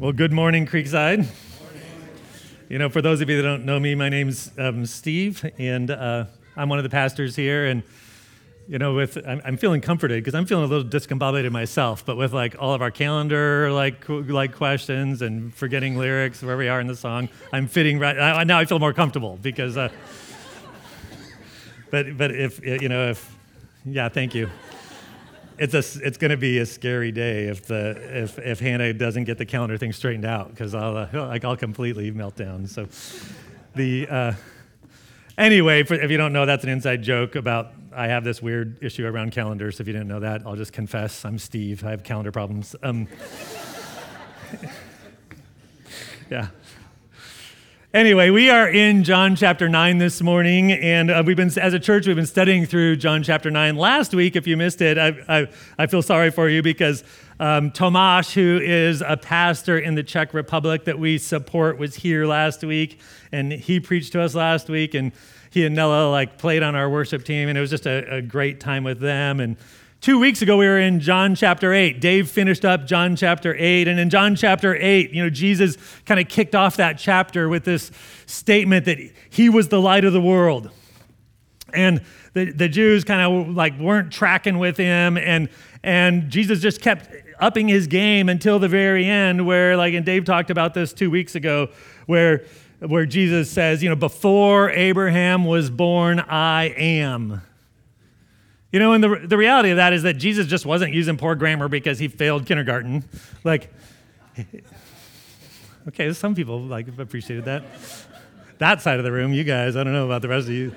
Well, good morning, Creekside. You know, for those of you that don't know me, my name's um, Steve, and uh, I'm one of the pastors here. And you know, with I'm, I'm feeling comforted because I'm feeling a little discombobulated myself. But with like all of our calendar like like questions and forgetting lyrics where we are in the song, I'm fitting right I, now. I feel more comfortable because. Uh, but but if you know if yeah, thank you it's a, it's going to be a scary day if the if if Hannah doesn't get the calendar thing straightened out because I'll uh, like I'll completely melt down. So the uh, anyway, for, if you don't know, that's an inside joke about I have this weird issue around calendars. If you didn't know that, I'll just confess I'm Steve. I have calendar problems. Um, yeah. Anyway, we are in John chapter 9 this morning, and uh, we've been, as a church, we've been studying through John chapter 9. Last week, if you missed it, I, I, I feel sorry for you because um, Tomasz, who is a pastor in the Czech Republic that we support, was here last week, and he preached to us last week, and he and Nella like played on our worship team, and it was just a, a great time with them. And Two weeks ago, we were in John chapter 8. Dave finished up John chapter 8. And in John chapter 8, you know, Jesus kind of kicked off that chapter with this statement that he was the light of the world. And the, the Jews kind of like weren't tracking with him. And, and Jesus just kept upping his game until the very end, where, like, and Dave talked about this two weeks ago, where, where Jesus says, you know, before Abraham was born, I am. You know, and the, the reality of that is that Jesus just wasn't using poor grammar because he failed kindergarten. Like, okay, some people like appreciated that. That side of the room, you guys, I don't know about the rest of you.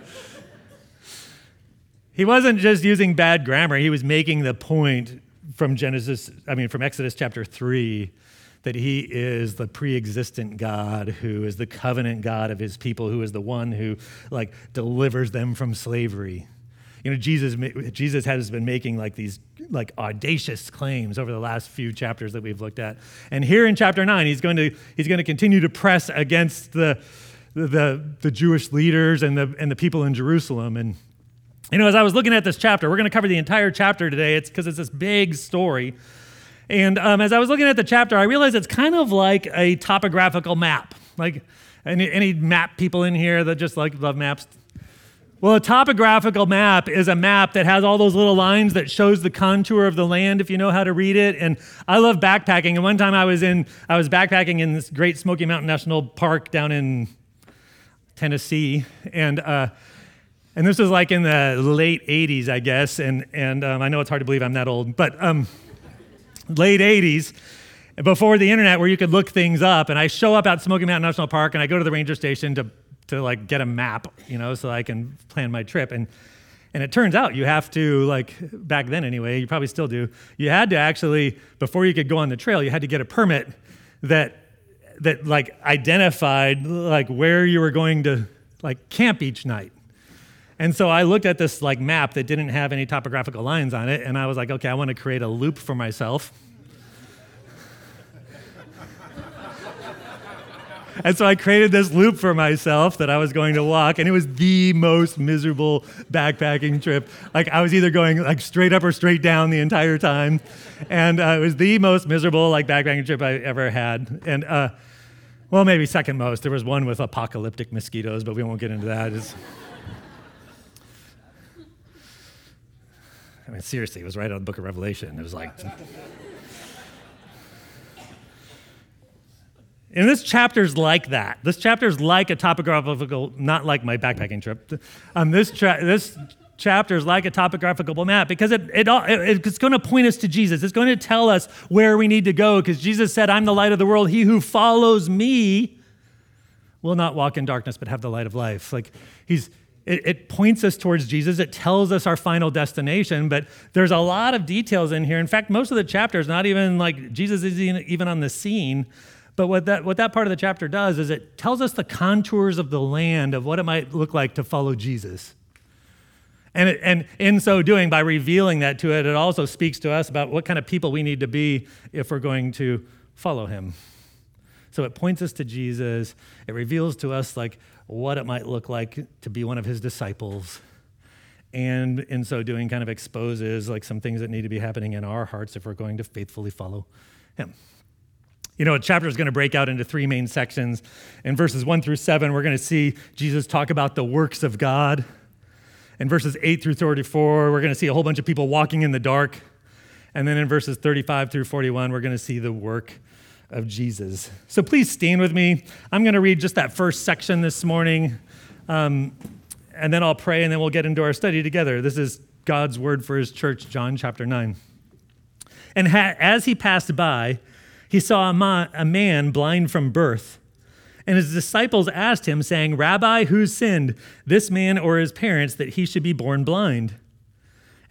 He wasn't just using bad grammar, he was making the point from Genesis, I mean, from Exodus chapter 3, that he is the pre-existent God who is the covenant God of his people, who is the one who like delivers them from slavery. You know, Jesus, Jesus has been making like these like audacious claims over the last few chapters that we've looked at. And here in chapter nine, he's going to, he's going to continue to press against the, the, the Jewish leaders and the, and the people in Jerusalem. And, you know, as I was looking at this chapter, we're going to cover the entire chapter today. It's because it's this big story. And um, as I was looking at the chapter, I realized it's kind of like a topographical map. Like any, any map people in here that just like love maps, well, a topographical map is a map that has all those little lines that shows the contour of the land if you know how to read it. And I love backpacking. And one time I was in I was backpacking in this great Smoky Mountain National Park down in Tennessee, and uh, and this was like in the late '80s, I guess. And and um, I know it's hard to believe I'm that old, but um, late '80s before the internet where you could look things up. And I show up at Smoky Mountain National Park and I go to the ranger station to to like get a map, you know, so I can plan my trip. And and it turns out you have to like back then anyway, you probably still do. You had to actually before you could go on the trail, you had to get a permit that that like identified like where you were going to like camp each night. And so I looked at this like map that didn't have any topographical lines on it and I was like, okay, I want to create a loop for myself And so I created this loop for myself that I was going to walk, and it was the most miserable backpacking trip. Like I was either going like straight up or straight down the entire time, and uh, it was the most miserable like backpacking trip I ever had. And uh, well, maybe second most. There was one with apocalyptic mosquitoes, but we won't get into that. It's, I mean, seriously, it was right of the book of Revelation. It was like. And this chapter's like that. This chapter's like a topographical, not like my backpacking trip. Um, this, tra- this chapter is like a topographical map because it, it, it, it's going to point us to Jesus. It's going to tell us where we need to go because Jesus said, I'm the light of the world. He who follows me will not walk in darkness but have the light of life. Like he's, it, it points us towards Jesus. It tells us our final destination, but there's a lot of details in here. In fact, most of the chapter is not even like Jesus is even on the scene but what that, what that part of the chapter does is it tells us the contours of the land of what it might look like to follow Jesus. And, it, and in so doing, by revealing that to it, it also speaks to us about what kind of people we need to be if we're going to follow him. So it points us to Jesus. It reveals to us like what it might look like to be one of his disciples. And in so doing, kind of exposes like some things that need to be happening in our hearts if we're going to faithfully follow him. You know, a chapter is going to break out into three main sections. In verses one through seven, we're going to see Jesus talk about the works of God. In verses 8 through 34, we're going to see a whole bunch of people walking in the dark. And then in verses 35 through 41, we're going to see the work of Jesus. So please stand with me. I'm going to read just that first section this morning, um, and then I'll pray, and then we'll get into our study together. This is God's word for his church, John chapter 9. And ha- as he passed by, he saw a, ma- a man blind from birth. And his disciples asked him, saying, Rabbi, who sinned, this man or his parents, that he should be born blind?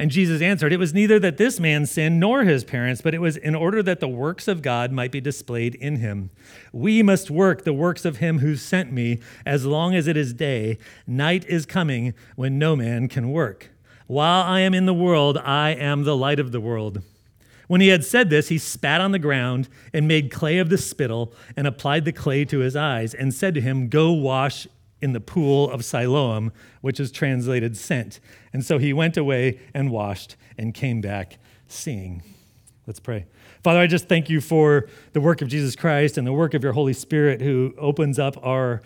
And Jesus answered, It was neither that this man sinned nor his parents, but it was in order that the works of God might be displayed in him. We must work the works of him who sent me as long as it is day. Night is coming when no man can work. While I am in the world, I am the light of the world. When he had said this, he spat on the ground and made clay of the spittle and applied the clay to his eyes and said to him, Go wash in the pool of Siloam, which is translated sent. And so he went away and washed and came back seeing. Let's pray. Father, I just thank you for the work of Jesus Christ and the work of your Holy Spirit who opens up our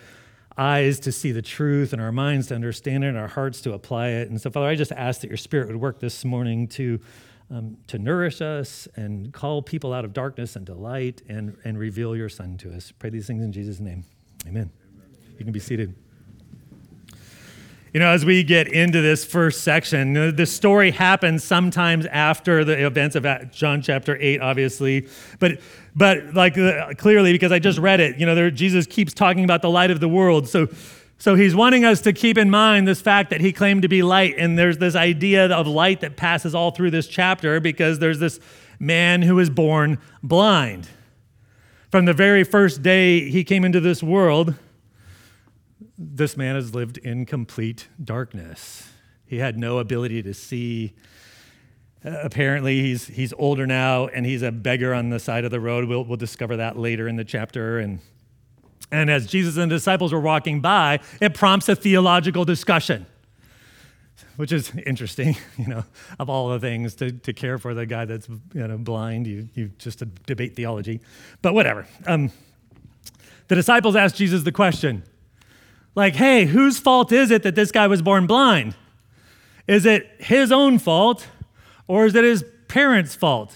eyes to see the truth and our minds to understand it and our hearts to apply it. And so, Father, I just ask that your Spirit would work this morning to um, to nourish us and call people out of darkness into light and, and reveal your Son to us. Pray these things in Jesus' name. Amen. You can be seated. You know, as we get into this first section, the story happens sometimes after the events of John chapter 8, obviously. But, but like uh, clearly, because I just read it, you know, there, Jesus keeps talking about the light of the world. So so he's wanting us to keep in mind this fact that he claimed to be light. And there's this idea of light that passes all through this chapter because there's this man who was born blind. From the very first day he came into this world, this man has lived in complete darkness. He had no ability to see. Uh, apparently, he's, he's older now and he's a beggar on the side of the road. We'll, we'll discover that later in the chapter. And and as Jesus and the disciples were walking by, it prompts a theological discussion, which is interesting, you know, of all the things to, to care for the guy that's you know, blind. You, you just debate theology. But whatever. Um, the disciples asked Jesus the question like, hey, whose fault is it that this guy was born blind? Is it his own fault or is it his parents' fault?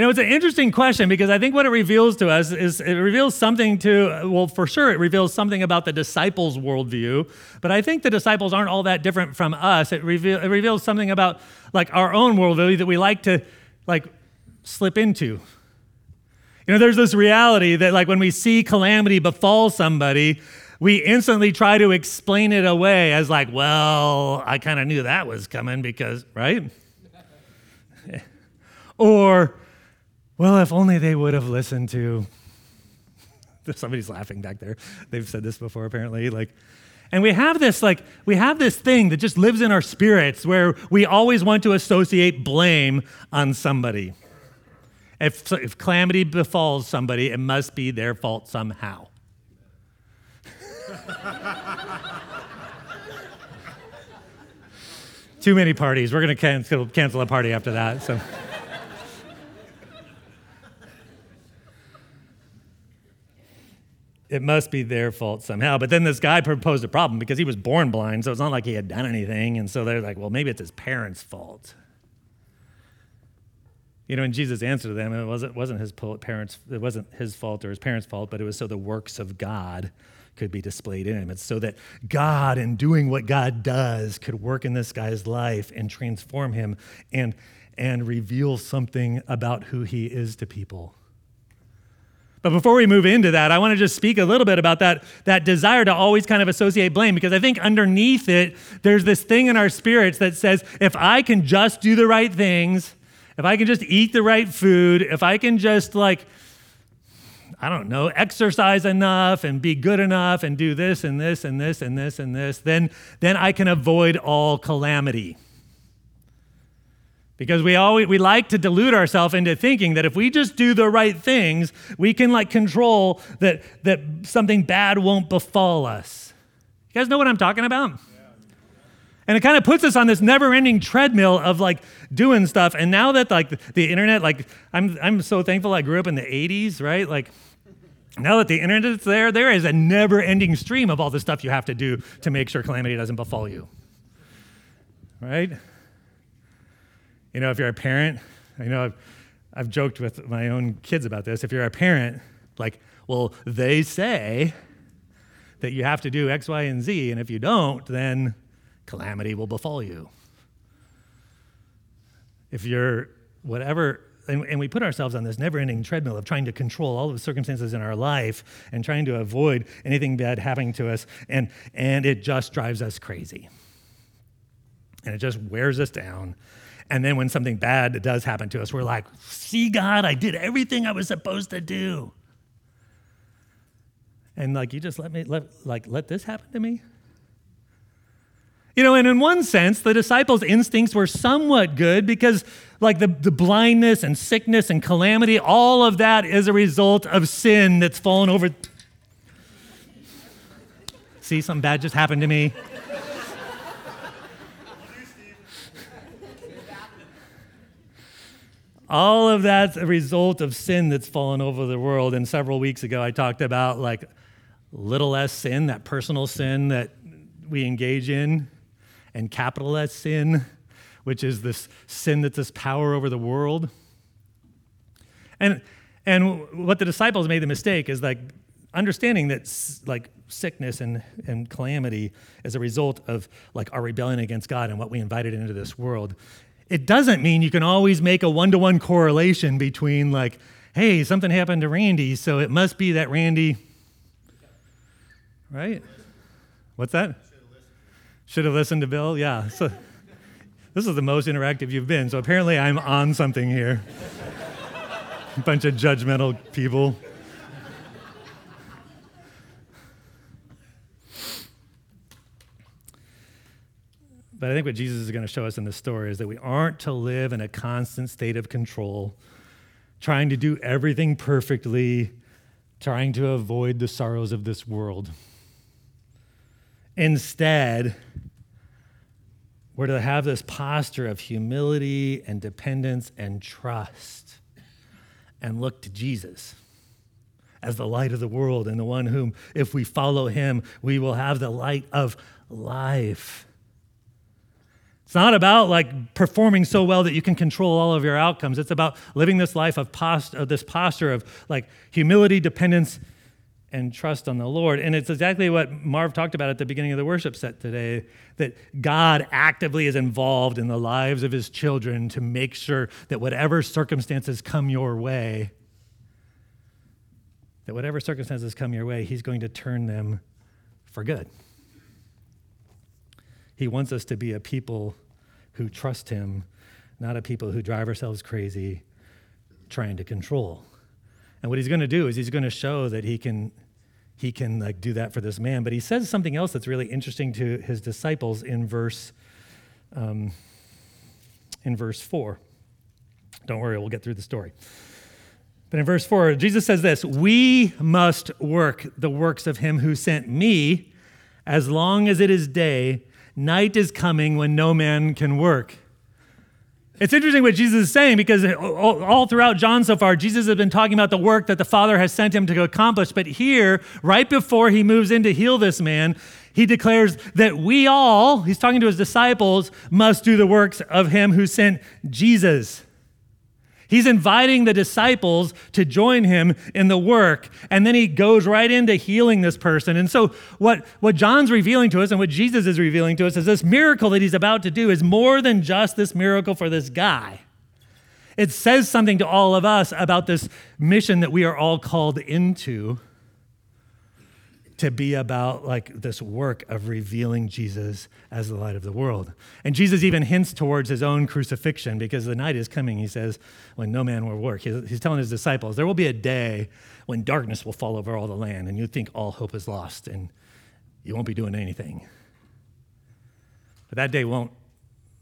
You know, it's an interesting question because I think what it reveals to us is it reveals something to, well, for sure, it reveals something about the disciples' worldview, but I think the disciples aren't all that different from us. It, reveal, it reveals something about like our own worldview that we like to like slip into. You know, there's this reality that like when we see calamity befall somebody, we instantly try to explain it away as like, well, I kind of knew that was coming because, right? or well, if only they would have listened to. Somebody's laughing back there. They've said this before, apparently. Like, and we have this like we have this thing that just lives in our spirits where we always want to associate blame on somebody. If, if calamity befalls somebody, it must be their fault somehow. Too many parties. We're going to cancel, cancel a party after that. So. It must be their fault somehow. But then this guy proposed a problem because he was born blind, so it's not like he had done anything. And so they're like, well, maybe it's his parents' fault. You know, and Jesus answered them, it wasn't, wasn't his parents, it wasn't his fault or his parents' fault, but it was so the works of God could be displayed in him. It's so that God, in doing what God does, could work in this guy's life and transform him and, and reveal something about who he is to people. But before we move into that, I want to just speak a little bit about that, that desire to always kind of associate blame, because I think underneath it, there's this thing in our spirits that says, if I can just do the right things, if I can just eat the right food, if I can just like, I don't know, exercise enough and be good enough and do this and this and this and this and this, then, then I can avoid all calamity. Because we always we like to delude ourselves into thinking that if we just do the right things, we can like control that that something bad won't befall us. You guys know what I'm talking about? And it kind of puts us on this never-ending treadmill of like doing stuff. And now that like the internet, like I'm I'm so thankful I grew up in the 80s, right? Like now that the internet's there, there is a never-ending stream of all the stuff you have to do to make sure calamity doesn't befall you. Right? You know, if you're a parent, I know I've, I've joked with my own kids about this. If you're a parent, like, well, they say that you have to do X, Y, and Z, and if you don't, then calamity will befall you. If you're whatever, and, and we put ourselves on this never ending treadmill of trying to control all of the circumstances in our life and trying to avoid anything bad happening to us, and, and it just drives us crazy. And it just wears us down. And then when something bad does happen to us, we're like, see, God, I did everything I was supposed to do. And like, you just let me, let, like, let this happen to me? You know, and in one sense, the disciples' instincts were somewhat good because, like, the, the blindness and sickness and calamity, all of that is a result of sin that's fallen over. See, something bad just happened to me. All of that's a result of sin that's fallen over the world. And several weeks ago, I talked about like little s sin, that personal sin that we engage in and capital S sin, which is this sin that's this power over the world. And, and what the disciples made the mistake is like understanding that like sickness and, and calamity is a result of like our rebellion against God and what we invited into this world. It doesn't mean you can always make a one-to-one correlation between like, hey, something happened to Randy, so it must be that Randy, right? What's that? Should have listened to Bill? Yeah. So this is the most interactive you've been. So apparently I'm on something here. A bunch of judgmental people. But I think what Jesus is going to show us in this story is that we aren't to live in a constant state of control, trying to do everything perfectly, trying to avoid the sorrows of this world. Instead, we're to have this posture of humility and dependence and trust and look to Jesus as the light of the world and the one whom, if we follow him, we will have the light of life. It's not about like performing so well that you can control all of your outcomes. It's about living this life of, post, of this posture of like humility, dependence, and trust on the Lord. And it's exactly what Marv talked about at the beginning of the worship set today that God actively is involved in the lives of his children to make sure that whatever circumstances come your way, that whatever circumstances come your way, he's going to turn them for good. He wants us to be a people who trust him, not a people who drive ourselves crazy trying to control. And what he's going to do is he's going to show that he can he can like do that for this man. But he says something else that's really interesting to his disciples in verse um, in verse four. Don't worry, we'll get through the story. But in verse four, Jesus says this: "We must work the works of him who sent me, as long as it is day. Night is coming when no man can work." It's interesting what Jesus is saying because all throughout John so far, Jesus has been talking about the work that the Father has sent him to accomplish. But here, right before he moves in to heal this man, he declares that we all, he's talking to his disciples, must do the works of him who sent Jesus. He's inviting the disciples to join him in the work, and then he goes right into healing this person. And so, what, what John's revealing to us and what Jesus is revealing to us is this miracle that he's about to do is more than just this miracle for this guy. It says something to all of us about this mission that we are all called into to be about like this work of revealing Jesus as the light of the world. And Jesus even hints towards his own crucifixion because the night is coming, he says, when no man will work. He's telling his disciples, there will be a day when darkness will fall over all the land and you think all hope is lost and you won't be doing anything. But that day won't,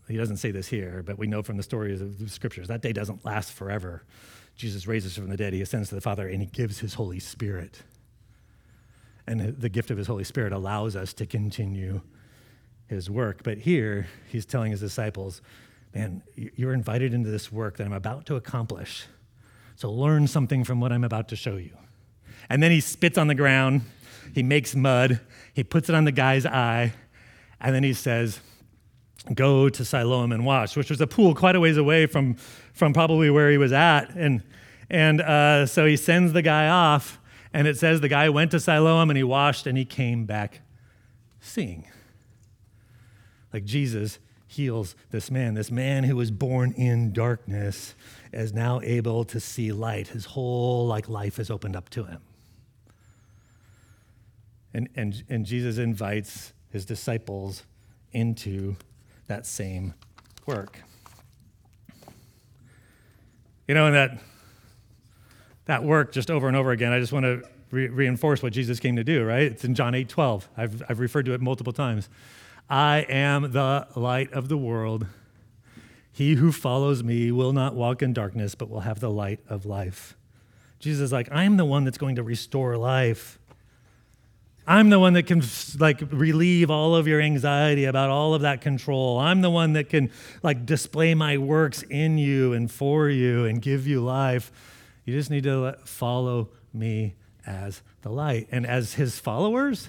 he doesn't say this here, but we know from the stories of the scriptures, that day doesn't last forever. Jesus raises from the dead, he ascends to the Father, and he gives his Holy Spirit and the gift of his Holy Spirit allows us to continue his work. But here, he's telling his disciples, man, you're invited into this work that I'm about to accomplish. So learn something from what I'm about to show you. And then he spits on the ground, he makes mud, he puts it on the guy's eye, and then he says, Go to Siloam and wash, which was a pool quite a ways away from, from probably where he was at. And, and uh, so he sends the guy off, and it says the guy went to Siloam and he washed and he came back seeing. Like Jesus heals this man. This man who was born in darkness is now able to see light. His whole like life is opened up to him. And, and, and Jesus invites his disciples into that same work. You know, and that, that work just over and over again, I just want to re- reinforce what Jesus came to do, right? It's in John 8 12. I've, I've referred to it multiple times. I am the light of the world. He who follows me will not walk in darkness, but will have the light of life. Jesus is like, I'm the one that's going to restore life. I'm the one that can like relieve all of your anxiety about all of that control. I'm the one that can like display my works in you and for you and give you life. You just need to follow me as the light. And as his followers,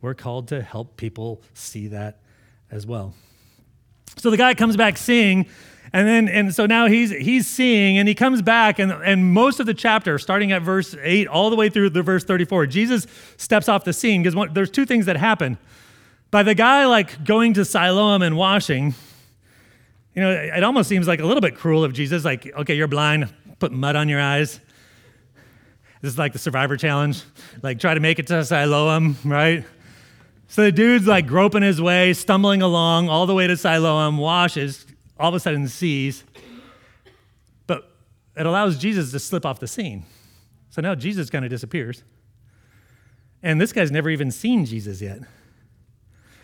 we're called to help people see that as well. So the guy comes back seeing, and then and so now he's he's seeing, and he comes back, and, and most of the chapter, starting at verse 8 all the way through the verse 34, Jesus steps off the scene because there's two things that happen. By the guy like going to Siloam and washing, you know, it almost seems like a little bit cruel of Jesus, like, okay, you're blind, put mud on your eyes. This is like the survivor challenge. Like, try to make it to Siloam, right? So the dude's like groping his way, stumbling along all the way to Siloam, washes, all of a sudden sees. But it allows Jesus to slip off the scene. So now Jesus kind of disappears. And this guy's never even seen Jesus yet.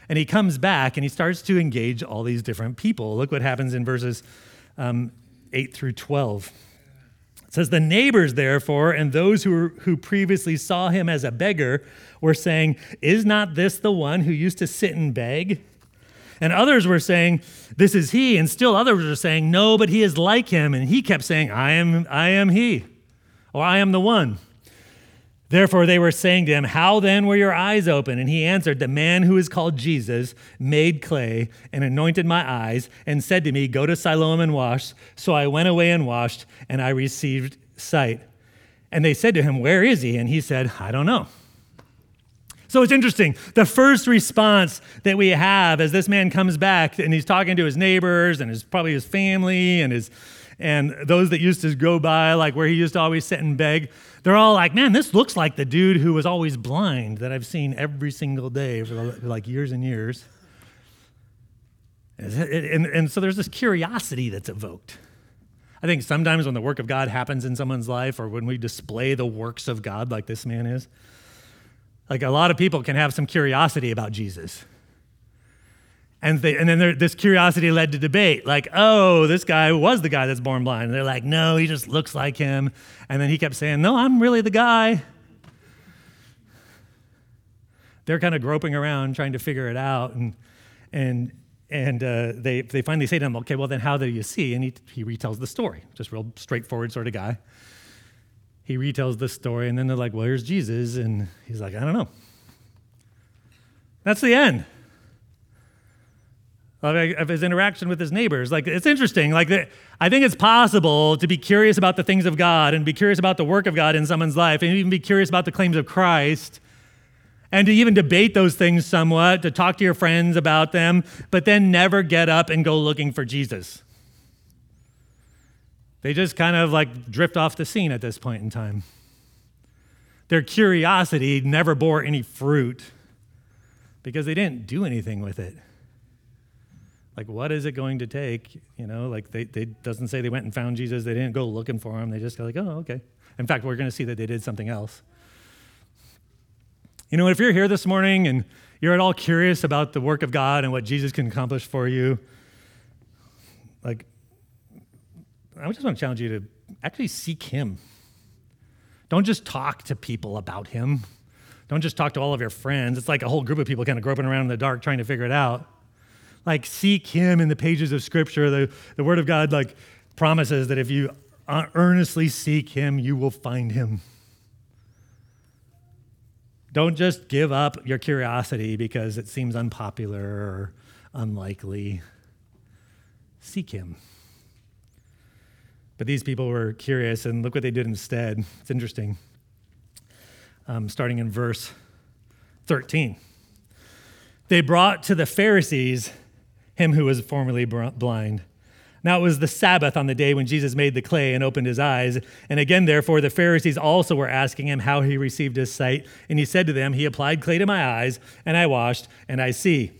And he comes back and he starts to engage all these different people. Look what happens in verses um, 8 through 12. Says, The neighbors, therefore, and those who, who previously saw him as a beggar were saying, Is not this the one who used to sit and beg? And others were saying, This is he. And still others were saying, No, but he is like him. And he kept saying, I am, I am he, or I am the one. Therefore, they were saying to him, How then were your eyes open? And he answered, The man who is called Jesus made clay and anointed my eyes and said to me, Go to Siloam and wash. So I went away and washed, and I received sight. And they said to him, Where is he? And he said, I don't know. So it's interesting. The first response that we have as this man comes back and he's talking to his neighbors and his probably his family and his and those that used to go by, like where he used to always sit and beg, they're all like, man, this looks like the dude who was always blind that I've seen every single day for like years and years. And, and, so there's this curiosity that's evoked. I think sometimes when the work of God happens in someone's life or when we display the works of God like this man is, like a lot of people can have some curiosity about Jesus. And, they, and then there, this curiosity led to debate like, oh, this guy was the guy that's born blind. And they're like, no, he just looks like him. And then he kept saying, no, I'm really the guy. They're kind of groping around trying to figure it out. And, and, and uh, they, they finally say to him, okay, well, then how do you see? And he, he retells the story, just real straightforward sort of guy. He retells the story, and then they're like, well, here's Jesus. And he's like, I don't know. That's the end of his interaction with his neighbors. Like it's interesting. Like I think it's possible to be curious about the things of God and be curious about the work of God in someone's life, and even be curious about the claims of Christ, and to even debate those things somewhat, to talk to your friends about them, but then never get up and go looking for Jesus. They just kind of like drift off the scene at this point in time. Their curiosity never bore any fruit because they didn't do anything with it like what is it going to take? You know like they, they doesn't say they went and found jesus. They didn't go looking for him. They just go like oh okay. In fact we're going to see that they did something else. You know if you're here this morning and you're at all curious about the work of god and what jesus can accomplish for you like i just want to challenge you to actually seek him. Don't just talk to people about him. Don't just talk to all of your friends. It's like a whole group of people kind of groping around in the dark trying to figure it out. Like, seek Him in the pages of Scripture. The, the Word of God, like, promises that if you earnestly seek Him, you will find Him. Don't just give up your curiosity because it seems unpopular or unlikely. Seek Him. But these people were curious, and look what they did instead. It's interesting. Um, starting in verse 13. They brought to the Pharisees him who was formerly blind. Now it was the Sabbath on the day when Jesus made the clay and opened his eyes. And again, therefore, the Pharisees also were asking him how he received his sight. And he said to them, He applied clay to my eyes, and I washed, and I see.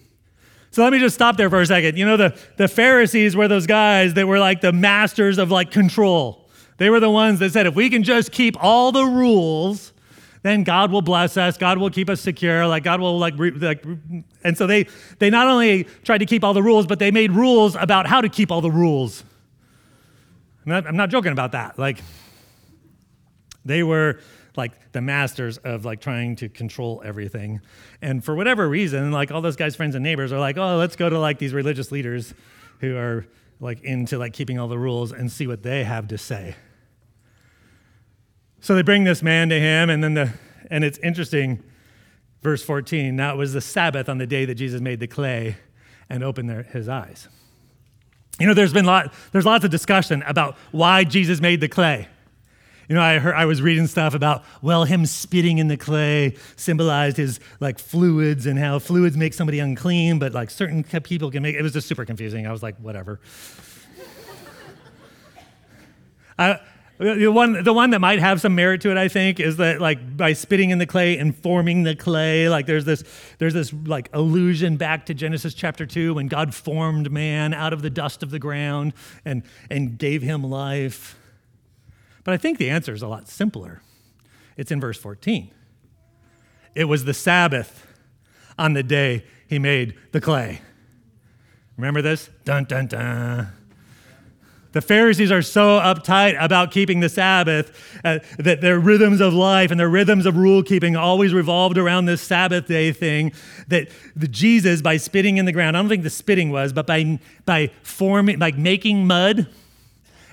So let me just stop there for a second. You know, the, the Pharisees were those guys that were like the masters of like control. They were the ones that said, if we can just keep all the rules, then God will bless us. God will keep us secure. Like God will like, re, like and so they they not only tried to keep all the rules, but they made rules about how to keep all the rules. I'm not, I'm not joking about that. Like they were like the masters of like trying to control everything. And for whatever reason, like all those guys' friends and neighbors are like, oh, let's go to like these religious leaders who are like into like keeping all the rules and see what they have to say. So they bring this man to him, and then the and it's interesting, verse 14. Now it was the Sabbath on the day that Jesus made the clay and opened their, his eyes. You know, there's been lot, there's lots of discussion about why Jesus made the clay. You know, I heard I was reading stuff about well, him spitting in the clay symbolized his like fluids and how fluids make somebody unclean, but like certain people can make it was just super confusing. I was like, whatever. I, the one, the one that might have some merit to it, I think, is that like by spitting in the clay and forming the clay, like there's this, there's this like allusion back to Genesis chapter two when God formed man out of the dust of the ground and and gave him life. But I think the answer is a lot simpler. It's in verse 14. It was the Sabbath on the day he made the clay. Remember this? Dun, dun, dun. The Pharisees are so uptight about keeping the Sabbath uh, that their rhythms of life and their rhythms of rule keeping always revolved around this Sabbath day thing. That the Jesus, by spitting in the ground, I don't think the spitting was, but by, by forming, like making mud,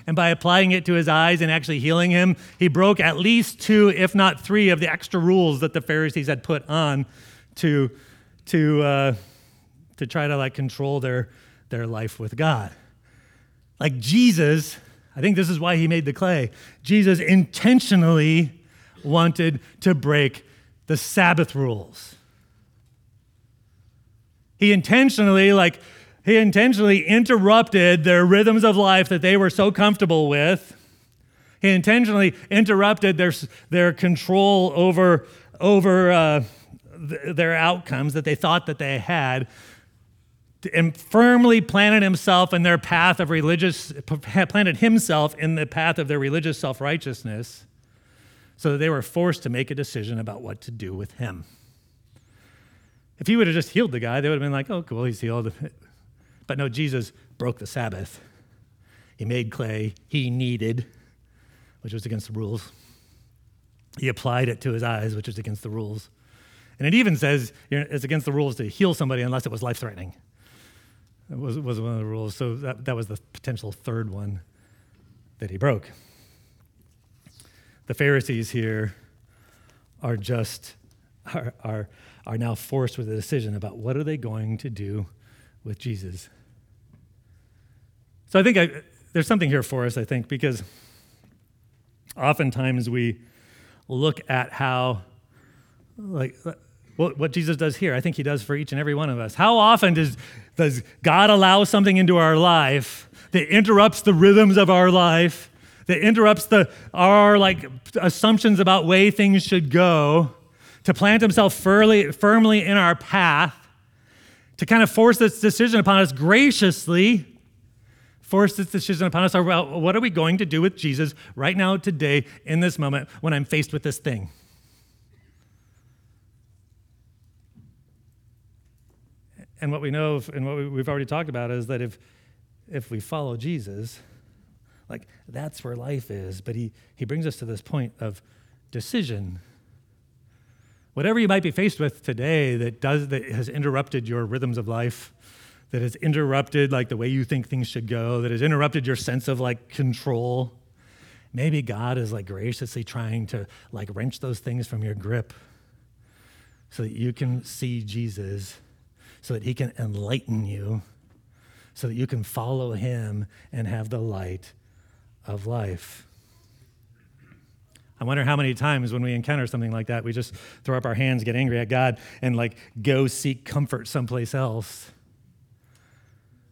and by applying it to his eyes and actually healing him, he broke at least two, if not three, of the extra rules that the Pharisees had put on to, to, uh, to try to like control their, their life with God. Like Jesus, I think this is why he made the clay. Jesus intentionally wanted to break the Sabbath rules. He intentionally, like, he intentionally interrupted their rhythms of life that they were so comfortable with. He intentionally interrupted their, their control over, over uh, th- their outcomes that they thought that they had and firmly planted himself in their path of religious planted himself in the path of their religious self-righteousness so that they were forced to make a decision about what to do with him if he would have just healed the guy they would have been like oh cool he's healed but no, Jesus broke the Sabbath. He made clay he needed, which was against the rules. He applied it to his eyes, which was against the rules. And it even says it's against the rules to heal somebody unless it was life threatening. It was, was one of the rules. So that, that was the potential third one that he broke. The Pharisees here are just are, are, are now forced with a decision about what are they going to do with Jesus. So I think I, there's something here for us, I think, because oftentimes we look at how, like, what, what Jesus does here, I think he does for each and every one of us. How often does, does God allow something into our life that interrupts the rhythms of our life, that interrupts the, our like assumptions about way things should go, to plant himself firmly, firmly in our path, to kind of force this decision upon us graciously, force this decision upon us about what are we going to do with Jesus right now, today, in this moment, when I'm faced with this thing. And what we know, and what we've already talked about, is that if, if we follow Jesus, like that's where life is. But he, he brings us to this point of decision Whatever you might be faced with today that does that has interrupted your rhythms of life, that has interrupted like the way you think things should go, that has interrupted your sense of like control. Maybe God is like graciously trying to like wrench those things from your grip so that you can see Jesus, so that he can enlighten you, so that you can follow him and have the light of life. I wonder how many times when we encounter something like that, we just throw up our hands, get angry at God, and like go seek comfort someplace else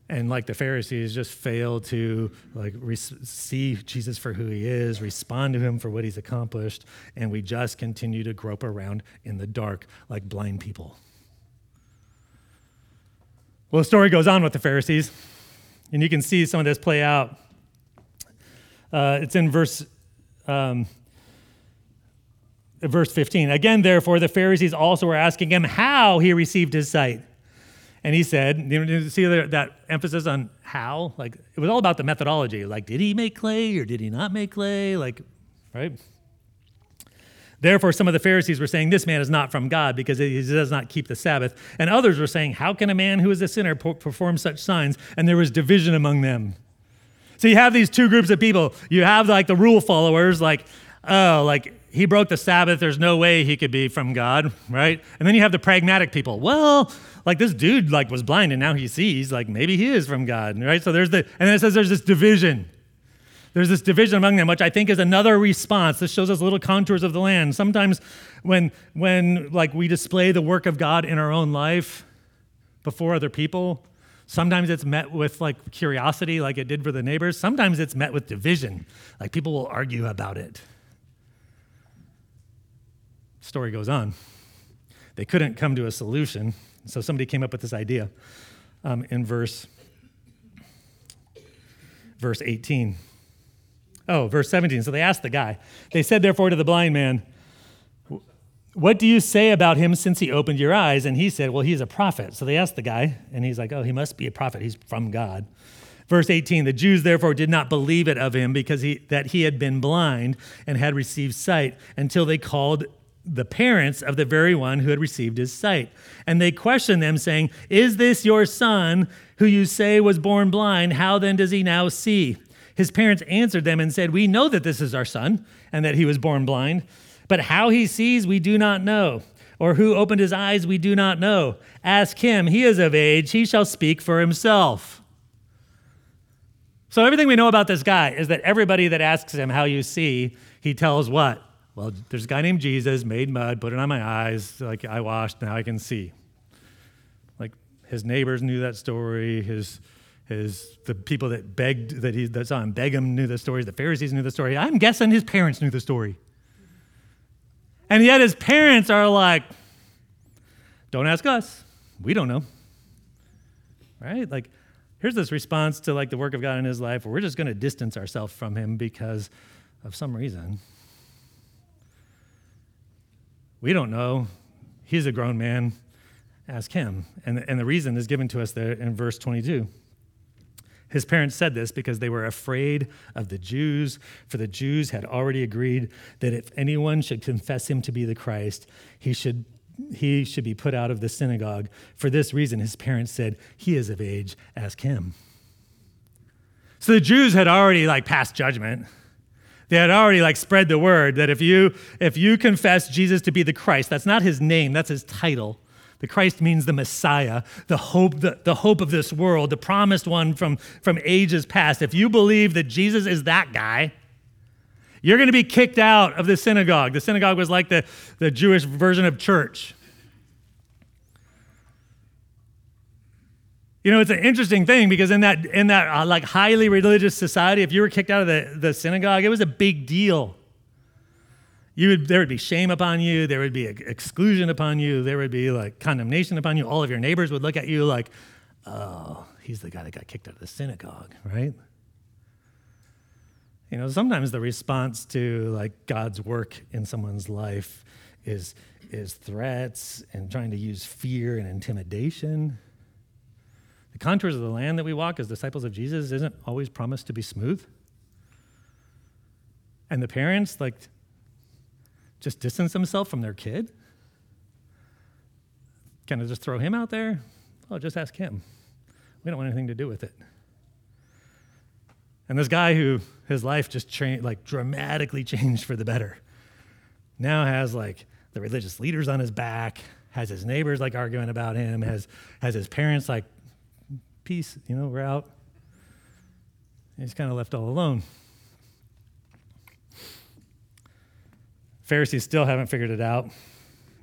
and like the pharisees just fail to like re- see jesus for who he is respond to him for what he's accomplished and we just continue to grope around in the dark like blind people well the story goes on with the pharisees and you can see some of this play out uh, it's in verse um, verse 15 again therefore the pharisees also were asking him how he received his sight and he said, you see that emphasis on how? Like, it was all about the methodology. Like, did he make clay or did he not make clay? Like, right? Therefore, some of the Pharisees were saying, This man is not from God because he does not keep the Sabbath. And others were saying, How can a man who is a sinner perform such signs? And there was division among them. So you have these two groups of people. You have like the rule followers, like, oh, like he broke the Sabbath. There's no way he could be from God, right? And then you have the pragmatic people. Well, like this dude like was blind and now he sees like maybe he is from god right so there's the and then it says there's this division there's this division among them which i think is another response. This shows us little contours of the land. Sometimes when when like we display the work of god in our own life before other people sometimes it's met with like curiosity like it did for the neighbors. Sometimes it's met with division. Like people will argue about it. Story goes on. They couldn't come to a solution. So somebody came up with this idea um, in verse verse 18. Oh, verse 17. So they asked the guy. They said, therefore, to the blind man, What do you say about him since he opened your eyes? And he said, Well, he's a prophet. So they asked the guy, and he's like, Oh, he must be a prophet. He's from God. Verse 18 The Jews therefore did not believe it of him because he, that he had been blind and had received sight until they called the parents of the very one who had received his sight. And they questioned them, saying, Is this your son who you say was born blind? How then does he now see? His parents answered them and said, We know that this is our son and that he was born blind, but how he sees we do not know. Or who opened his eyes we do not know. Ask him, he is of age, he shall speak for himself. So, everything we know about this guy is that everybody that asks him how you see, he tells what? Well, there's a guy named Jesus, made mud, put it on my eyes, like I washed, now I can see. Like his neighbors knew that story, his his the people that begged that he that saw him beg him knew the story, the Pharisees knew the story. I'm guessing his parents knew the story. And yet his parents are like, don't ask us. We don't know. Right? Like, here's this response to like the work of God in his life where we're just gonna distance ourselves from him because of some reason. We don't know. He's a grown man. Ask him. And, and the reason is given to us there in verse 22. His parents said this because they were afraid of the Jews, for the Jews had already agreed that if anyone should confess him to be the Christ, he should, he should be put out of the synagogue. For this reason, his parents said, He is of age, ask him. So the Jews had already like passed judgment. They had already like spread the word that if you if you confess Jesus to be the Christ, that's not his name, that's his title. The Christ means the Messiah, the hope, the, the hope of this world, the promised one from, from ages past. If you believe that Jesus is that guy, you're going to be kicked out of the synagogue. The synagogue was like the, the Jewish version of church. You know, it's an interesting thing because in that in that uh, like highly religious society, if you were kicked out of the, the synagogue, it was a big deal. You would there would be shame upon you, there would be exclusion upon you, there would be like condemnation upon you. All of your neighbors would look at you like, "Oh, he's the guy that got kicked out of the synagogue," right? You know, sometimes the response to like God's work in someone's life is is threats and trying to use fear and intimidation. The contours of the land that we walk as disciples of Jesus isn't always promised to be smooth. And the parents, like, just distance himself from their kid. kind of just throw him out there? Oh, just ask him. We don't want anything to do with it. And this guy who his life just tra- like dramatically changed for the better now has like the religious leaders on his back, has his neighbors like arguing about him, has has his parents like, peace, you know, we're out. And he's kind of left all alone. Pharisees still haven't figured it out.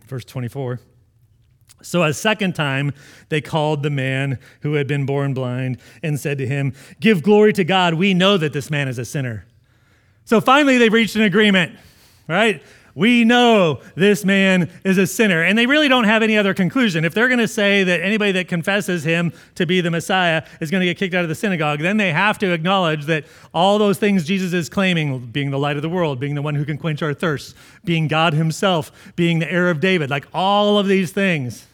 Verse 24. So, a second time, they called the man who had been born blind and said to him, Give glory to God. We know that this man is a sinner. So, finally, they've reached an agreement, right? We know this man is a sinner. And they really don't have any other conclusion. If they're going to say that anybody that confesses him to be the Messiah is going to get kicked out of the synagogue, then they have to acknowledge that all those things Jesus is claiming, being the light of the world, being the one who can quench our thirst, being God himself, being the heir of David, like all of these things.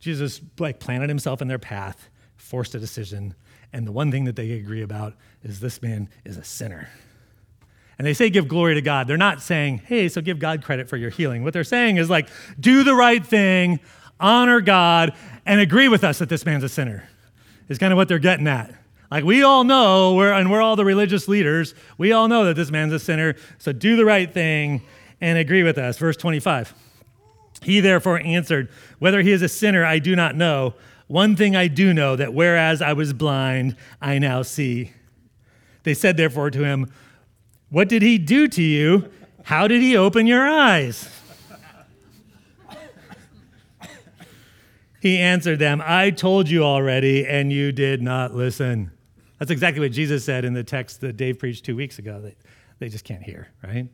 Jesus like planted himself in their path, forced a decision, and the one thing that they agree about is this man is a sinner. And they say give glory to God. They're not saying, hey, so give God credit for your healing. What they're saying is like, do the right thing, honor God, and agree with us that this man's a sinner, is kind of what they're getting at. Like, we all know, we're, and we're all the religious leaders, we all know that this man's a sinner, so do the right thing and agree with us. Verse 25. He therefore answered, Whether he is a sinner, I do not know. One thing I do know, that whereas I was blind, I now see. They said therefore to him, what did he do to you? How did he open your eyes? He answered them, I told you already, and you did not listen. That's exactly what Jesus said in the text that Dave preached two weeks ago that they just can't hear, right?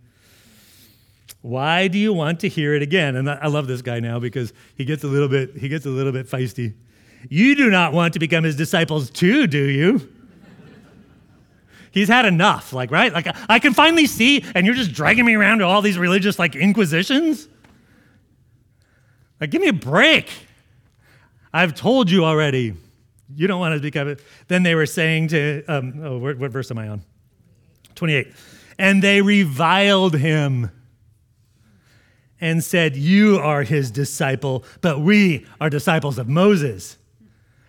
Why do you want to hear it again? And I love this guy now because he gets a little bit he gets a little bit feisty. You do not want to become his disciples too, do you? He's had enough, like, right? Like, I can finally see, and you're just dragging me around to all these religious, like, inquisitions? Like, give me a break. I've told you already. You don't want to become it. Then they were saying to, um, oh, what, what verse am I on? 28. And they reviled him and said, You are his disciple, but we are disciples of Moses.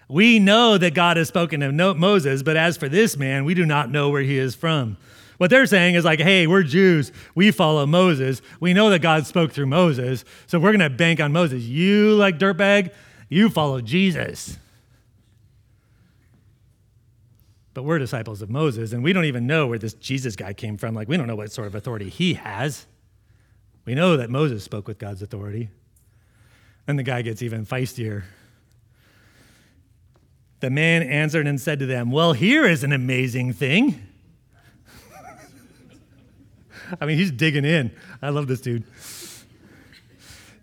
We know that God has spoken to Moses, but as for this man, we do not know where he is from. What they're saying is like, hey, we're Jews. We follow Moses. We know that God spoke through Moses, so we're going to bank on Moses. You, like dirtbag, you follow Jesus. But we're disciples of Moses, and we don't even know where this Jesus guy came from. Like, we don't know what sort of authority he has. We know that Moses spoke with God's authority. And the guy gets even feistier. The man answered and said to them, Well, here is an amazing thing. I mean, he's digging in. I love this dude.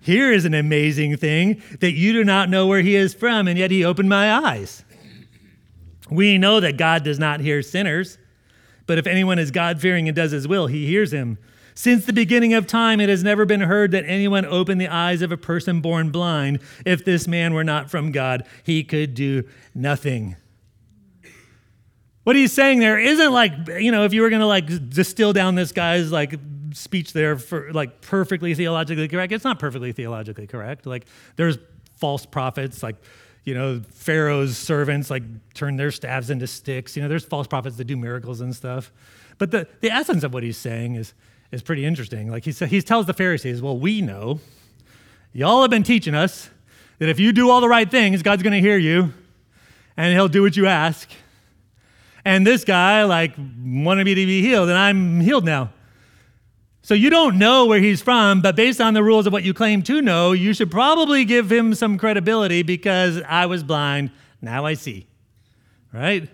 Here is an amazing thing that you do not know where he is from, and yet he opened my eyes. We know that God does not hear sinners, but if anyone is God fearing and does his will, he hears him. Since the beginning of time, it has never been heard that anyone opened the eyes of a person born blind. If this man were not from God, he could do nothing. What he's saying there isn't like, you know, if you were going to like distill down this guy's like speech there for like perfectly theologically correct, it's not perfectly theologically correct. Like there's false prophets, like, you know, Pharaoh's servants like turn their staves into sticks. You know, there's false prophets that do miracles and stuff. But the, the essence of what he's saying is, is pretty interesting. Like he, he tells the Pharisees, Well, we know, y'all have been teaching us that if you do all the right things, God's going to hear you and he'll do what you ask. And this guy, like, wanted me to be healed, and I'm healed now. So you don't know where he's from, but based on the rules of what you claim to know, you should probably give him some credibility because I was blind, now I see. Right?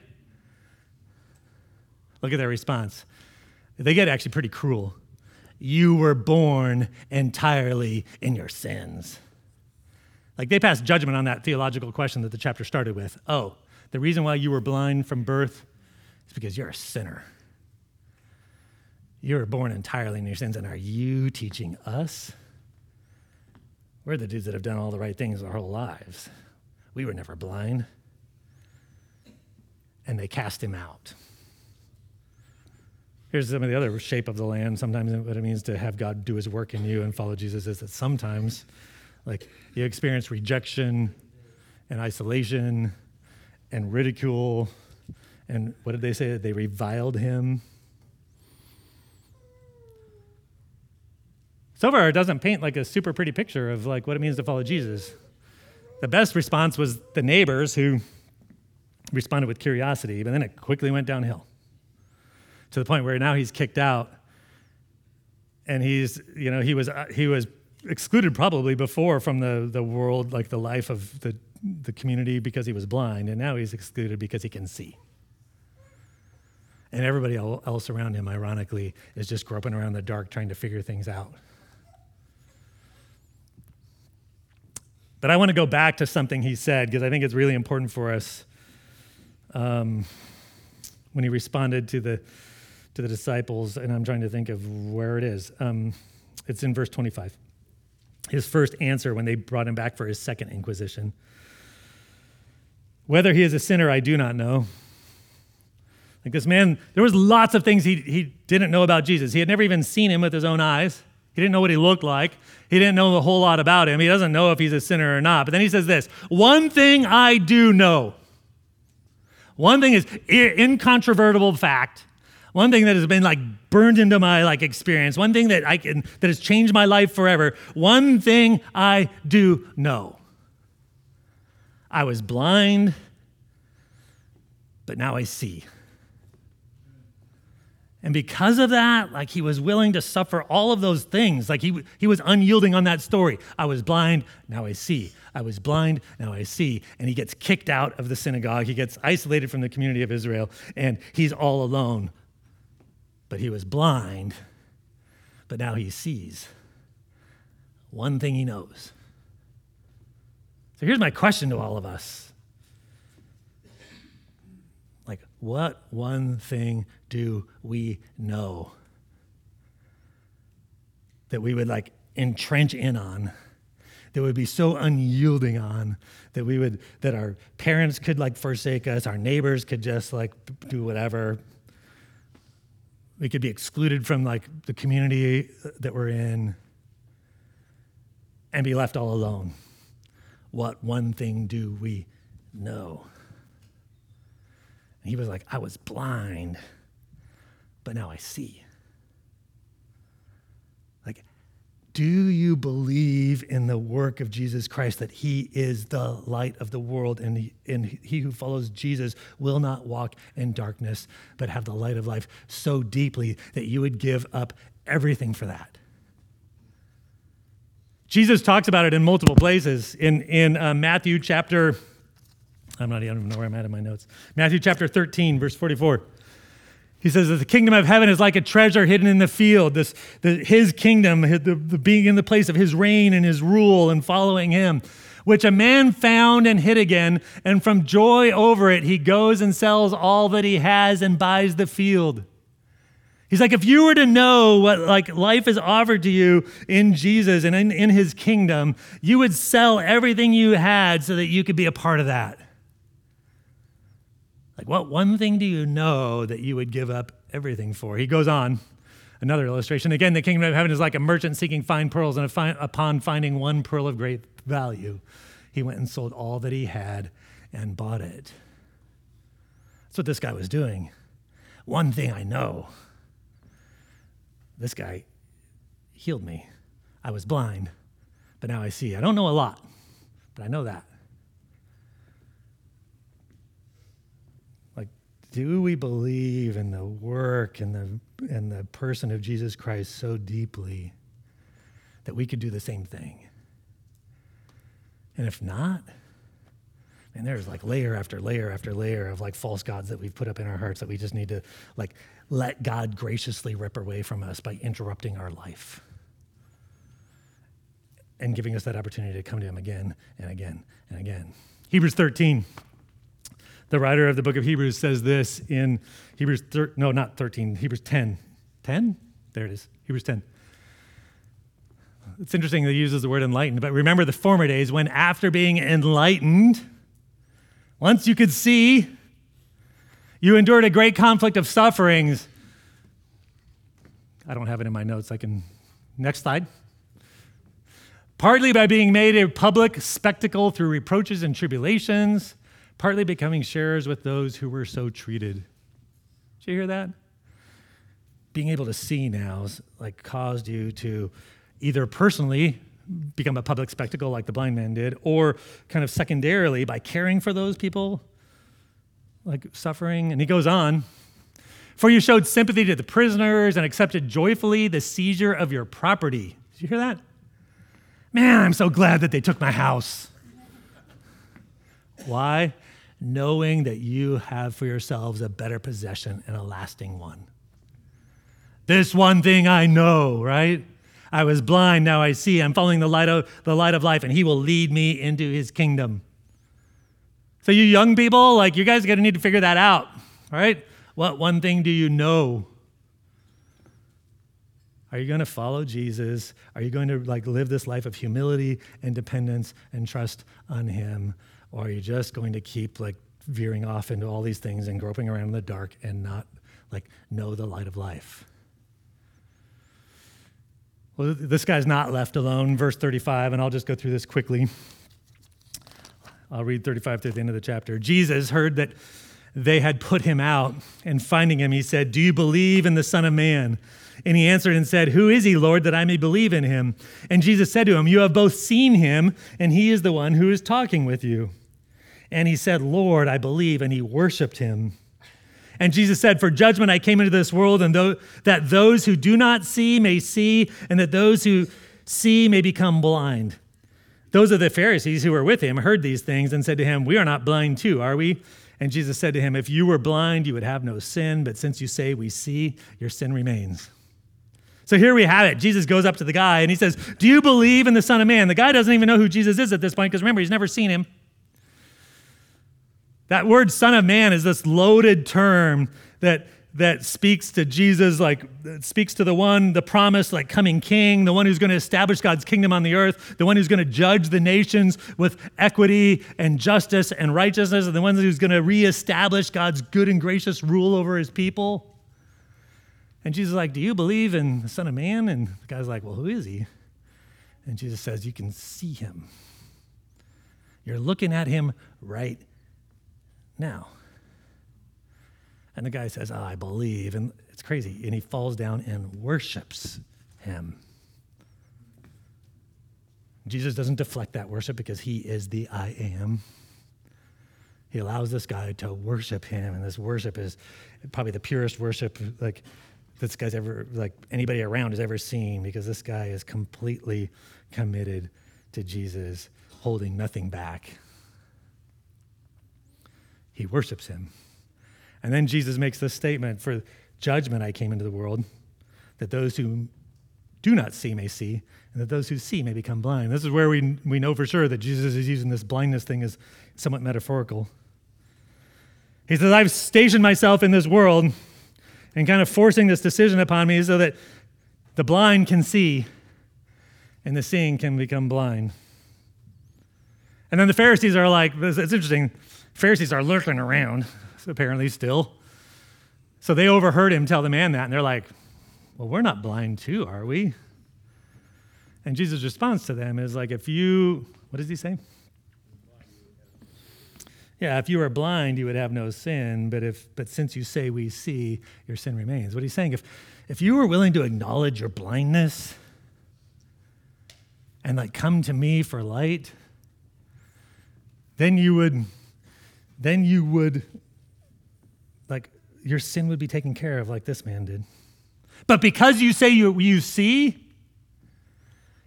Look at their response. They get actually pretty cruel you were born entirely in your sins. Like they pass judgment on that theological question that the chapter started with. Oh, the reason why you were blind from birth is because you're a sinner. You were born entirely in your sins, and are you teaching us? We're the dudes that have done all the right things our whole lives. We were never blind. And they cast him out. Here's some of the other shape of the land. Sometimes what it means to have God do his work in you and follow Jesus is that sometimes Like you experience rejection and isolation and ridicule. And what did they say? They reviled him. So far, it doesn't paint like a super pretty picture of like what it means to follow Jesus. The best response was the neighbors who responded with curiosity, but then it quickly went downhill to the point where now he's kicked out. And he's you know he was uh, he was excluded probably before from the the world like the life of the the community because he was blind. And now he's excluded because he can see. And everybody else around him ironically is just groping around the dark trying to figure things out. But i want to go back to something he said because i think it's really important for us um, when he responded to the to the disciples, and I'm trying to think of where it is. Um, it's in verse 25. His first answer when they brought him back for his second inquisition. Whether he is a sinner, I do not know. Like this man, there was lots of things he, he didn't know about Jesus. He had never even seen him with his own eyes. He didn't know what he looked like. He didn't know a whole lot about him. He doesn't know if he's a sinner or not. But then he says this One thing I do know. One thing is incontrovertible fact one thing that has been like burned into my like experience, one thing that I can that has changed my life forever, one thing I do know. I was blind, but now I see. And because of that, like he was willing to suffer all of those things. Like he, he was unyielding on that story. I was blind, now I see. I was blind, now I see. And he gets kicked out of the synagogue. He gets isolated from the community of Israel, and he's all alone but he was blind, but now he sees. One thing he knows. So here's my question to all of us. Like, what one thing do we know that we would like entrench in on? That would be so unyielding on that we would that our parents could like forsake us, our neighbors could just like do whatever, we could be excluded from like the community uh, that we're in and be left all alone. What one thing do we know? And he was like, I was blind, but now I see. Do you believe in the work of Jesus Christ that he is the light of the world and he, and he who follows Jesus will not walk in darkness but have the light of life so deeply that you would give up everything for that? Jesus talks about it in multiple places. In, in uh, Matthew chapter, I'm not, even know where I'm at in my notes. Matthew chapter 13, verse 44. He says that the kingdom of heaven is like a treasure hidden in the field. This, the, his kingdom, the, the being in the place of his reign and his rule and following him, which a man found and hid again. And from joy over it, he goes and sells all that he has and buys the field. He's like, if you were to know what like life is offered to you in Jesus and in, in his kingdom, you would sell everything you had so that you could be a part of that. What one thing do you know that you would give up everything for? He goes on. Another illustration. Again, the kingdom of heaven is like a merchant seeking fine pearls, and upon finding one pearl of great value, he went and sold all that he had and bought it. That's what this guy was doing. One thing I know this guy healed me. I was blind, but now I see. I don't know a lot, but I know that. Do we believe in the work and the, and the person of Jesus Christ so deeply that we could do the same thing? And if not, and there's like layer after layer after layer of like false gods that we've put up in our hearts that we just need to like let God graciously rip away from us by interrupting our life and giving us that opportunity to come to Him again and again and again. Hebrews 13. The writer of the book of Hebrews says this in Hebrews, thir- no, not 13, Hebrews 10. 10? There it is, Hebrews 10. It's interesting that he uses the word enlightened, but remember the former days when, after being enlightened, once you could see, you endured a great conflict of sufferings. I don't have it in my notes. I can. Next slide. partly by being made a public spectacle through reproaches and tribulations, partly becoming sharers with those who were so treated. Did you hear that? Being able to see now like caused you to either personally become a public spectacle like the blind man did, or kind of secondarily by caring for those people like suffering. And he goes on. For you showed sympathy to the prisoners and accepted joyfully the seizure of your property. Did you hear that? Man, I'm so glad that they took my house. Why? Knowing that you have for yourselves a better possession and a lasting one. This one thing I know, right? I was blind, now I see. I'm following the light of the light of life, and he will lead me into his kingdom. So, you young people, like you guys are gonna need to figure that out, right? What one thing do you know? Are you going to follow Jesus? Are you going to like live this life of humility and dependence and trust on him? Or are you just going to keep like veering off into all these things and groping around in the dark and not like know the light of life? Well, this guy's not left alone. Verse 35, and I'll just go through this quickly. I'll read 35 to the end of the chapter. Jesus heard that they had put him out, and finding him, he said, Do you believe in the Son of Man? And he answered and said, Who is he, Lord, that I may believe in him? And Jesus said to him, You have both seen him, and he is the one who is talking with you. And he said, Lord, I believe. And he worshiped him. And Jesus said, For judgment I came into this world, and th- that those who do not see may see, and that those who see may become blind. Those of the Pharisees who were with him heard these things and said to him, We are not blind too, are we? And Jesus said to him, If you were blind, you would have no sin, but since you say we see, your sin remains. So here we have it. Jesus goes up to the guy and he says, Do you believe in the Son of Man? The guy doesn't even know who Jesus is at this point because remember, he's never seen him. That word Son of Man is this loaded term that, that speaks to Jesus, like speaks to the one, the promised, like coming king, the one who's going to establish God's kingdom on the earth, the one who's going to judge the nations with equity and justice and righteousness, and the one who's going to reestablish God's good and gracious rule over his people. And Jesus is like, Do you believe in the Son of Man? And the guy's like, Well, who is he? And Jesus says, You can see him. You're looking at him right now. And the guy says, I believe. And it's crazy. And he falls down and worships him. Jesus doesn't deflect that worship because he is the I am. He allows this guy to worship him, and this worship is probably the purest worship like this guy's ever like anybody around has ever seen because this guy is completely committed to Jesus, holding nothing back he worships him. And then Jesus makes this statement For judgment I came into the world, that those who do not see may see, and that those who see may become blind. This is where we, we know for sure that Jesus is using this blindness thing as somewhat metaphorical. He says, I've stationed myself in this world and kind of forcing this decision upon me so that the blind can see and the seeing can become blind. And then the Pharisees are like, it's interesting. Pharisees are lurking around, apparently, still. So they overheard him tell the man that, and they're like, Well, we're not blind too, are we? And Jesus' response to them is like, If you, what does he say? Yeah, if you were blind, you would have no sin, but if but since you say we see, your sin remains. What he's saying, if if you were willing to acknowledge your blindness and like come to me for light, then you would then you would, like, your sin would be taken care of like this man did. But because you say you, you see,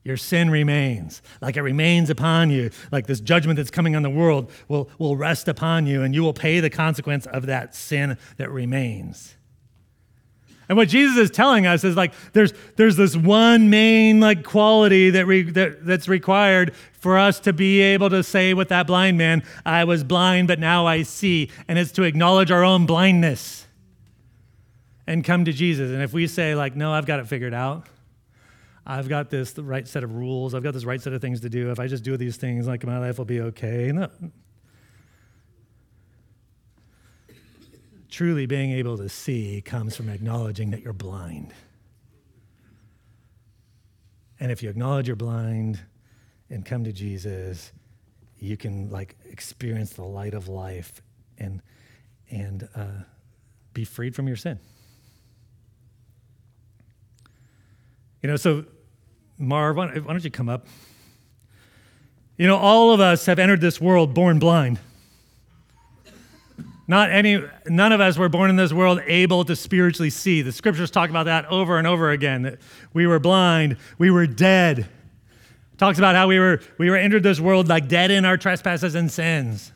your sin remains. Like it remains upon you. Like this judgment that's coming on the world will, will rest upon you, and you will pay the consequence of that sin that remains. And what Jesus is telling us is like there's there's this one main like quality that, re, that that's required for us to be able to say with that blind man, I was blind but now I see, and it's to acknowledge our own blindness and come to Jesus. And if we say like, no, I've got it figured out. I've got this right set of rules. I've got this right set of things to do. If I just do these things, like my life will be okay. No, truly being able to see comes from acknowledging that you're blind. And if you acknowledge you're blind and come to Jesus, you can like experience the light of life and and uh, be freed from your sin. You know, so Marv, why don't you come up? You know, all of us have entered this world born blind. Not any, none of us were born in this world able to spiritually see. The scriptures talk about that over and over again. That we were blind, we were dead. Talks about how we were we were entered this world like dead in our trespasses and sins.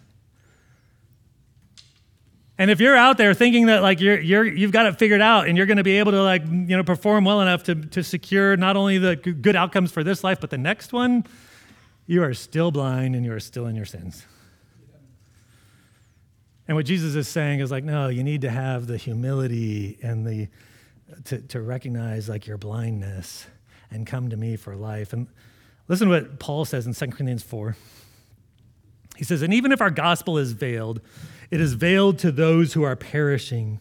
And if you're out there thinking that like you're, you're you've got it figured out and you're going to be able to like you know perform well enough to, to secure not only the good outcomes for this life but the next one, you are still blind and you are still in your sins. And what Jesus is saying is like, no, you need to have the humility and the to, to recognize like your blindness and come to me for life. And listen to what Paul says in 2 Corinthians 4. He says, And even if our gospel is veiled, it is veiled to those who are perishing,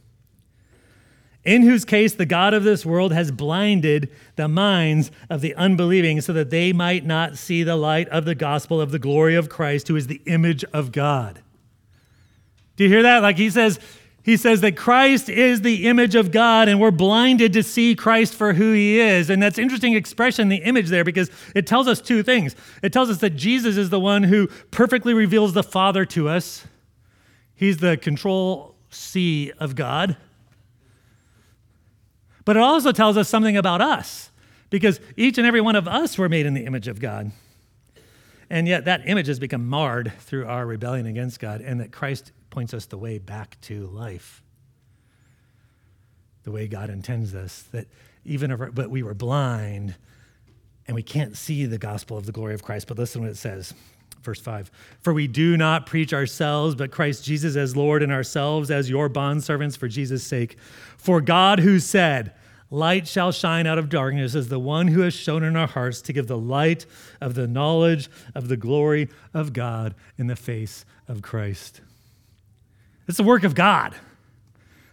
in whose case the God of this world has blinded the minds of the unbelieving so that they might not see the light of the gospel of the glory of Christ, who is the image of God. Do you hear that? Like he says, he says that Christ is the image of God and we're blinded to see Christ for who he is. And that's interesting expression, the image there, because it tells us two things. It tells us that Jesus is the one who perfectly reveals the Father to us. He's the control C of God. But it also tells us something about us, because each and every one of us were made in the image of God. And yet that image has become marred through our rebellion against God, and that Christ points us the way back to life, the way God intends us. That even if but we were blind and we can't see the gospel of the glory of Christ. But listen what it says. Verse 5 For we do not preach ourselves, but Christ Jesus as Lord, and ourselves as your bondservants for Jesus' sake. For God, who said, Light shall shine out of darkness as the one who has shown in our hearts to give the light of the knowledge of the glory of God in the face of Christ. It's the work of God.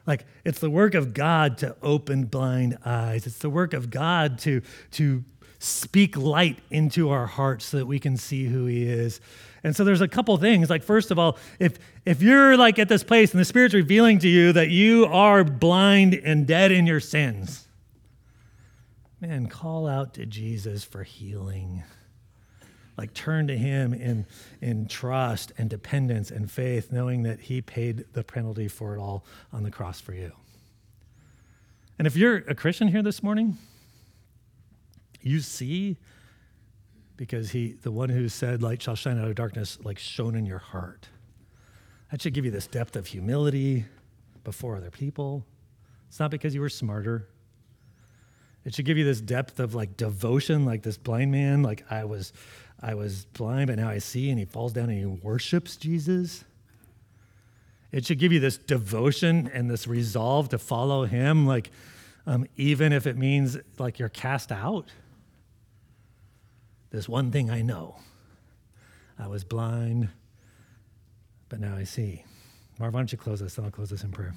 Like, it's the work of God to open blind eyes. It's the work of God to, to speak light into our hearts so that we can see who He is. And so there's a couple things. Like, first of all, if, if you're like at this place and the Spirit's revealing to you that you are blind and dead in your sins, man, call out to Jesus for healing. Like turn to him in, in trust and dependence and faith, knowing that he paid the penalty for it all on the cross for you. And if you're a Christian here this morning, you see because he the one who said light shall shine out of darkness like shone in your heart. That should give you this depth of humility before other people. It's not because you were smarter. It should give you this depth of like devotion like this blind man like i was I was blind, but now I see. And he falls down and he worships Jesus. It should give you this devotion and this resolve to follow him, like, um, even if it means like you're cast out. This one thing I know I was blind, but now I see. Marv, why don't you close this? Then I'll close this in prayer.